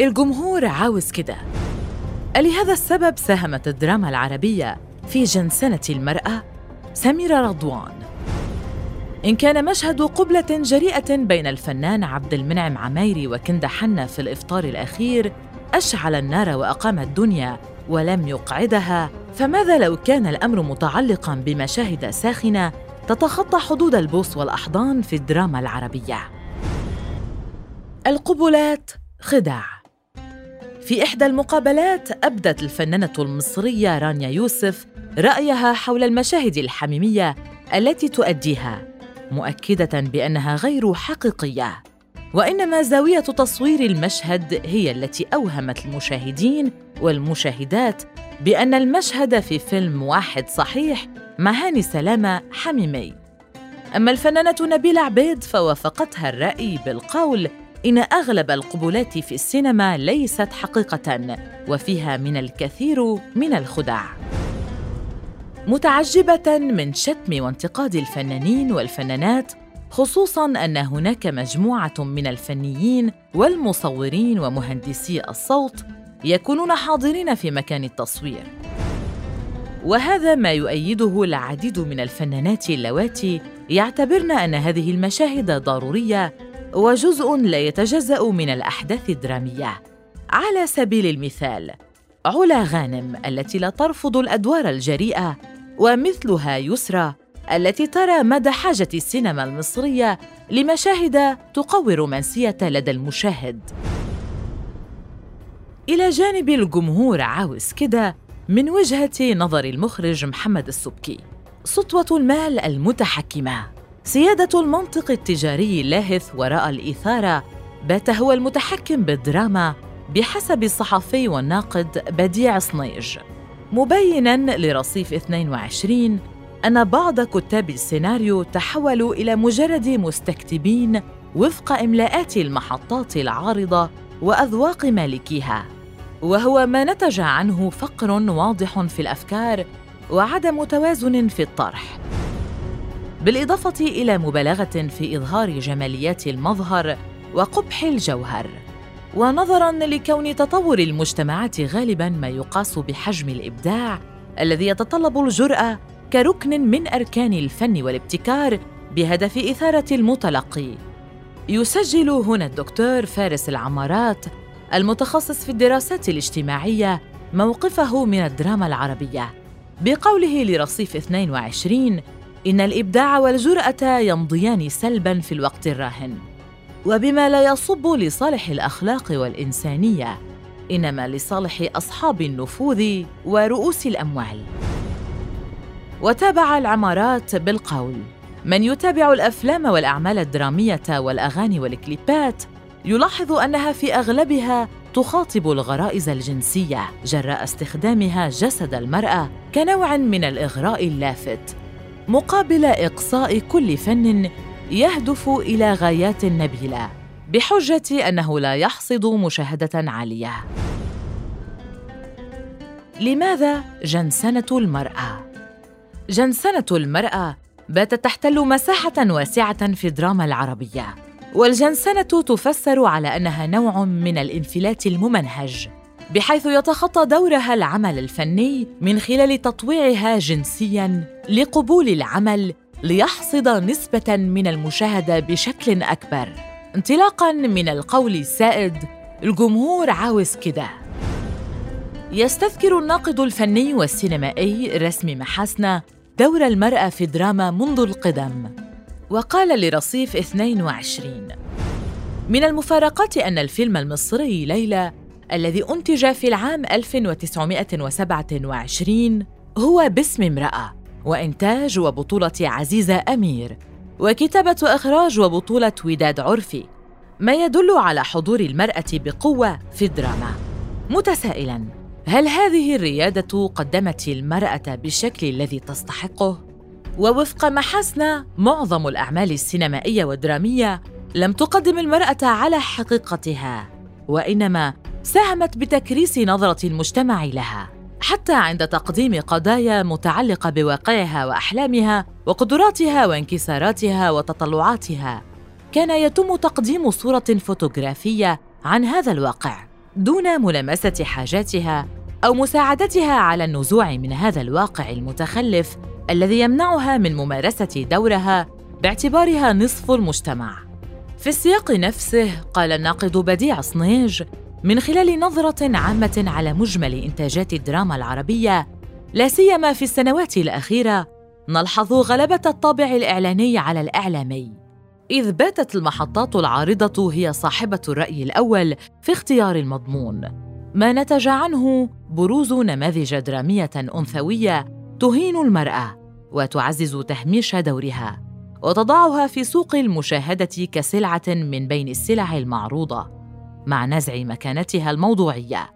الجمهور عاوز كده. لهذا السبب ساهمت الدراما العربية في جنسنة المرأة سميرة رضوان. إن كان مشهد قبلة جريئة بين الفنان عبد المنعم عميري وكندا حنة في الإفطار الأخير أشعل النار وأقام الدنيا ولم يقعدها فماذا لو كان الأمر متعلقاً بمشاهد ساخنة تتخطى حدود البوس والأحضان في الدراما العربية؟ القبلات خداع. في إحدى المقابلات أبدت الفنانة المصرية رانيا يوسف رأيها حول المشاهد الحميمية التي تؤديها مؤكدة بأنها غير حقيقية. وإنما زاوية تصوير المشهد هي التي أوهمت المشاهدين والمشاهدات بأن المشهد في فيلم واحد صحيح مع هاني سلامة حميمي. أما الفنانة نبيلة عبيد فوافقتها الرأي بالقول إن أغلب القبلات في السينما ليست حقيقة وفيها من الكثير من الخدع متعجبة من شتم وانتقاد الفنانين والفنانات خصوصاً أن هناك مجموعة من الفنيين والمصورين ومهندسي الصوت يكونون حاضرين في مكان التصوير. وهذا ما يؤيده العديد من الفنانات اللواتي يعتبرن أن هذه المشاهد ضرورية وجزء لا يتجزأ من الأحداث الدرامية. على سبيل المثال علا غانم التي لا ترفض الأدوار الجريئة ومثلها يسرى التي ترى مدى حاجة السينما المصرية لمشاهد تقوي الرومانسيه لدى المشاهد. إلى جانب الجمهور عاوز كده من وجهة نظر المخرج محمد السبكي سطوة المال المتحكمة. سيادة المنطق التجاري اللاهث وراء الإثارة بات هو المتحكم بالدراما بحسب الصحفي والناقد بديع صنيج. مبينا لرصيف 22 أن بعض كتاب السيناريو تحولوا إلى مجرد مستكتبين وفق إملاءات المحطات العارضة وأذواق مالكيها وهو ما نتج عنه فقر واضح في الأفكار وعدم توازن في الطرح. بالإضافة إلى مبالغة في إظهار جماليات المظهر وقبح الجوهر. ونظرا لكون تطور المجتمعات غالبا ما يقاس بحجم الإبداع الذي يتطلب الجرأة كركن من أركان الفن والابتكار بهدف إثارة المتلقي. يسجل هنا الدكتور فارس العمارات المتخصص في الدراسات الاجتماعية موقفه من الدراما العربية. بقوله لرصيف 22 إن الإبداع والجرأة يمضيان سلباً في الوقت الراهن. وبما لا يصب لصالح الأخلاق والإنسانية إنما لصالح أصحاب النفوذ ورؤوس الأموال. وتابع العمارات بالقول من يتابع الأفلام والأعمال الدرامية والأغاني والكليبات يلاحظ أنها في أغلبها تخاطب الغرائز الجنسية جراء استخدامها جسد المرأة كنوع من الإغراء اللافت. مقابل إقصاء كل فن يهدف إلى غايات نبيلة بحجة أنه لا يحصد مشاهدة عالية. لماذا جنسنة المرأة؟ جنسنة المرأة باتت تحتل مساحة واسعة في الدراما العربية والجنسنة تفسر على أنها نوع من الانفلات الممنهج. بحيث يتخطى دورها العمل الفني من خلال تطويعها جنسياً لقبول العمل ليحصد نسبة من المشاهدة بشكل أكبر. انطلاقاً من القول السائد الجمهور عاوز كده. يستذكر الناقد الفني والسينمائي رسمي محاسنة دور المرأة في الدراما منذ القدم. وقال لرصيف 22 من المفارقات أن الفيلم المصري ليلى الذي أنتج في العام 1927 هو باسم امرأة وإنتاج وبطولة عزيزة أمير وكتابة وإخراج وبطولة وداد عرفي ما يدل على حضور المرأة بقوة في الدراما متسائلاً هل هذه الريادة قدمت المرأة بالشكل الذي تستحقه؟ ووفق محاسن معظم الأعمال السينمائية والدرامية لم تقدم المرأة على حقيقتها وإنما ساهمت بتكريس نظرة المجتمع لها. حتى عند تقديم قضايا متعلقة بواقعها وأحلامها وقدراتها وانكساراتها وتطلعاتها كان يتم تقديم صورة فوتوغرافية عن هذا الواقع. دون ملامسة حاجاتها أو مساعدتها على النزوع من هذا الواقع المتخلف الذي يمنعها من ممارسة دورها باعتبارها نصف المجتمع. في السياق نفسه قال الناقد بديع صنيج من خلال نظرة عامة على مجمل إنتاجات الدراما العربية لا سيما في السنوات الأخيرة نلحظ غلبة الطابع الإعلاني على الإعلامي. إذ باتت المحطات العارضة هي صاحبة الرأي الأول في اختيار المضمون. ما نتج عنه بروز نماذج درامية أنثوية تهين المرأة وتعزز تهميش دورها وتضعها في سوق المشاهدة كسلعة من بين السلع المعروضة. مع نزع مكانتها الموضوعية.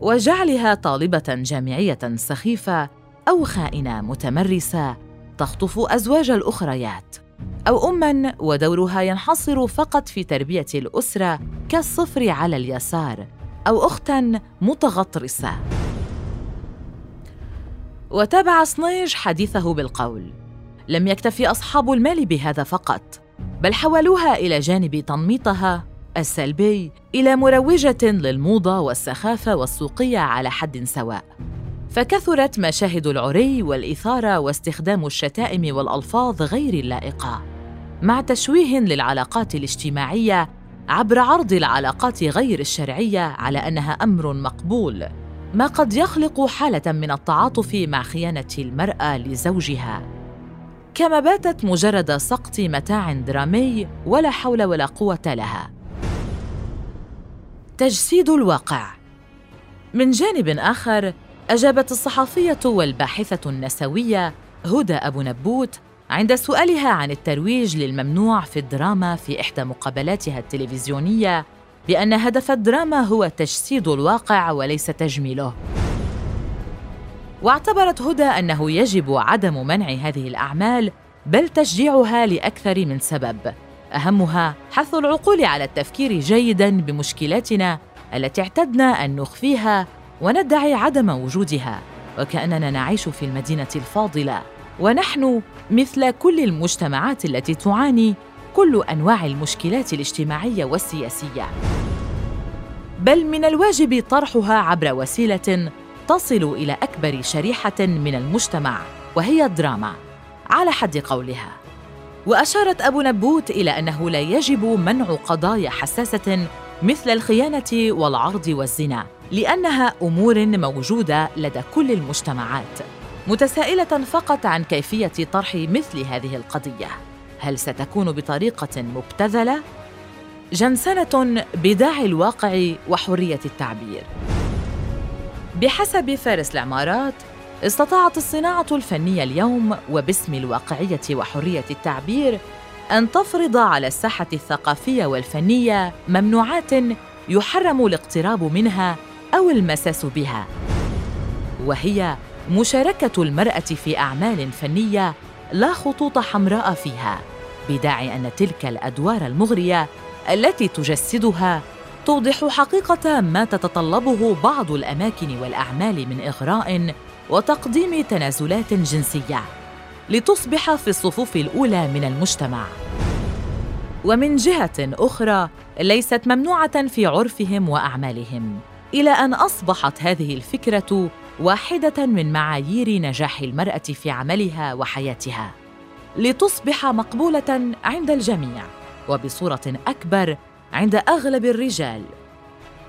وجعلها طالبة جامعية سخيفة أو خائنة متمرسة تخطف أزواج الأخريات أو اما ودورها ينحصر فقط في تربية الأسرة كالصفر على اليسار أو أختا متغطرسة. وتابع صنيج حديثه بالقول لم يكتفي أصحاب المال بهذا فقط بل حولوها إلى جانب تنميطها السلبي إلى مروجة للموضة والسخافة والسوقية على حد سواء. فكثرت مشاهد العري والإثارة واستخدام الشتائم والألفاظ غير اللائقة. مع تشويه للعلاقات الاجتماعية عبر عرض العلاقات غير الشرعية على أنها أمر مقبول ما قد يخلق حالة من التعاطف مع خيانة المرأة لزوجها. كما باتت مجرد سقط متاع درامي ولا حول ولا قوة لها. تجسيد الواقع. من جانب آخر أجابت الصحفية والباحثة النسوية هدى أبو نبوت عند سؤالها عن الترويج للممنوع في الدراما في إحدى مقابلاتها التلفزيونية بأن هدف الدراما هو تجسيد الواقع وليس تجميله. واعتبرت هدى أنه يجب عدم منع هذه الأعمال بل تشجيعها لأكثر من سبب. أهمها حث العقول على التفكير جيدا بمشكلاتنا التي اعتدنا أن نخفيها وندعي عدم وجودها وكأننا نعيش في المدينة الفاضلة. ونحن مثل كل المجتمعات التي تعاني كل أنواع المشكلات الاجتماعية والسياسية. بل من الواجب طرحها عبر وسيلة تصل إلى أكبر شريحة من المجتمع وهي الدراما. على حد قولها. وأشارت أبو نبوت إلى أنه لا يجب منع قضايا حساسة مثل الخيانة والعرض والزنا لأنها أمور موجودة لدى كل المجتمعات. متسائلة فقط عن كيفية طرح مثل هذه القضية. هل ستكون بطريقة مبتذلة؟ جنسنة بداعي الواقع وحرية التعبير. بحسب فارس العمارات استطاعت الصناعة الفنية اليوم وباسم الواقعية وحرية التعبير أن تفرض على الساحة الثقافية والفنية ممنوعات يحرم الاقتراب منها أو المساس بها. وهي مشاركة المرأة في أعمال فنية لا خطوط حمراء فيها بداعي أن تلك الأدوار المغرية التي تجسدها توضح حقيقة ما تتطلبه بعض الأماكن والأعمال من إغراء وتقديم تنازلات جنسية لتصبح في الصفوف الأولى من المجتمع. ومن جهة أخرى ليست ممنوعة في عرفهم وأعمالهم إلى أن أصبحت هذه الفكرة واحدة من معايير نجاح المرأة في عملها وحياتها لتصبح مقبولة عند الجميع وبصورة أكبر عند أغلب الرجال.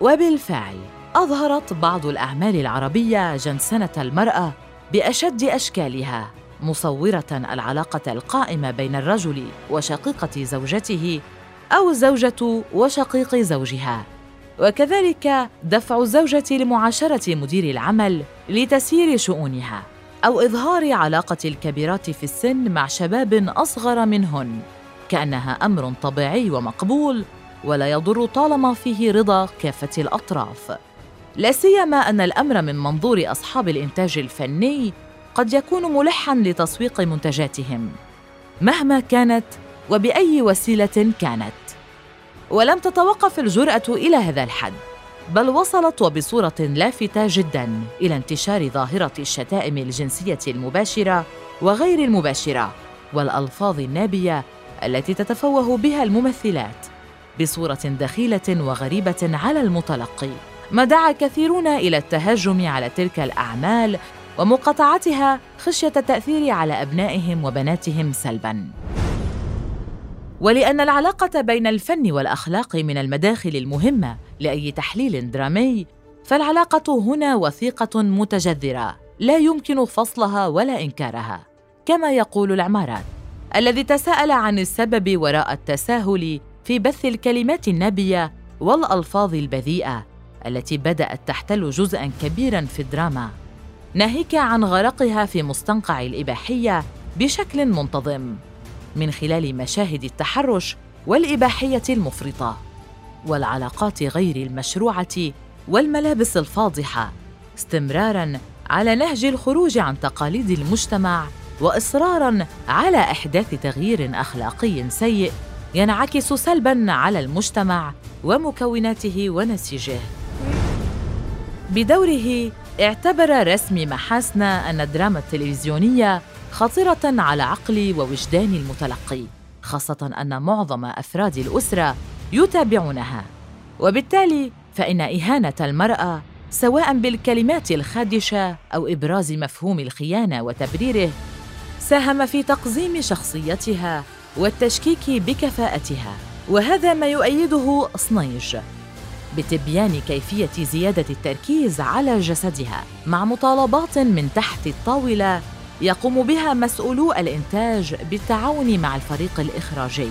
وبالفعل أظهرت بعض الأعمال العربية جنسنة المرأة بأشد أشكالها مصورة العلاقة القائمة بين الرجل وشقيقة زوجته أو الزوجه وشقيق زوجها. وكذلك دفع الزوجة لمعاشرة مدير العمل لتسيير شؤونها أو إظهار علاقة الكبيرات في السن مع شباب أصغر منهن. كأنها أمر طبيعي ومقبول ولا يضر طالما فيه رضا كافة الأطراف. لا سيما أن الأمر من منظور أصحاب الإنتاج الفني قد يكون ملحا لتسويق منتجاتهم مهما كانت وبأي وسيلة كانت. ولم تتوقف الجرأة إلى هذا الحد بل وصلت وبصورة لافتة جدا إلى انتشار ظاهرة الشتائم الجنسية المباشرة وغير المباشرة والألفاظ النابية التي تتفوه بها الممثلات بصورة دخيلة وغريبة على المتلقي. ما دعا كثيرون إلى التهجم على تلك الأعمال ومقاطعتها خشية التأثير على أبنائهم وبناتهم سلبا. ولأن العلاقة بين الفن والأخلاق من المداخل المهمة لأي تحليل درامي فالعلاقة هنا وثيقة متجذرة لا يمكن فصلها ولا إنكارها. كما يقول العمارات الذي تساءل عن السبب وراء التساهل في بث الكلمات النابيه والألفاظ البذيئة التي بدأت تحتل جزءا كبيرا في الدراما. ناهيك عن غرقها في مستنقع الإباحية بشكل منتظم من خلال مشاهد التحرش والإباحية المفرطة والعلاقات غير المشروعة والملابس الفاضحة استمرارا على نهج الخروج عن تقاليد المجتمع واصرارا على إحداث تغيير أخلاقي سيء ينعكس سلبا على المجتمع ومكوناته ونسيجه. بدوره اعتبر رسمي محاسن ان الدراما التلفزيونية خطره على عقل ووجدان المتلقي خاصة أن معظم أفراد الأسرة يتابعونها. وبالتالي فإن إهانة المرأة سواء بالكلمات الخادشة أو إبراز مفهوم الخيانة وتبريره ساهم في تقزيم شخصيتها والتشكيك بكفاءتها وهذا ما يؤيده صنيج بتبيان كيفية زيادة التركيز على جسدها مع مطالبات من تحت الطاولة يقوم بها مسؤولو الإنتاج بالتعاون مع الفريق الإخراجي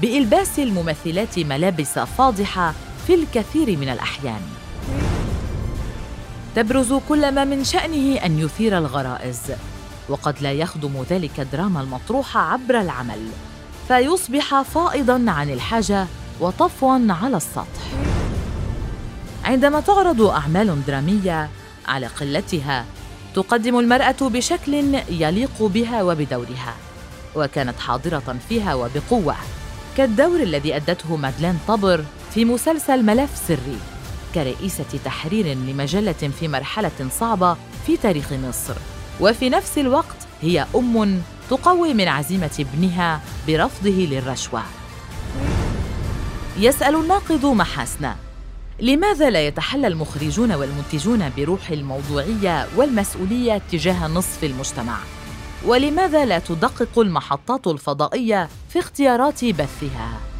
بإلباس الممثلات ملابس فاضحة في الكثير من الأحيان. تبرز كل ما من شأنه أن يثير الغرائز وقد لا يخدم ذلك الدراما المطروحه عبر العمل فيصبح فائضا عن الحاجة وطفوا على السطح. عندما تعرض أعمال درامية على قلتها تقدم المرأة بشكل يليق بها وبدورها وكانت حاضرة فيها وبقوة كالدور الذي أدته مادلين طبر في مسلسل ملف سري كرئيسة تحرير لمجلة في مرحلة صعبة في تاريخ مصر. وفي نفس الوقت هي أم تقوي من عزيمة ابنها برفضه للرشوة. يسأل الناقد محاسن لماذا لا يتحلى المخرجون والمنتجون بروح الموضوعية والمسؤولية تجاه نصف المجتمع؟ ولماذا لا تدقق المحطات الفضائية في اختيارات بثها؟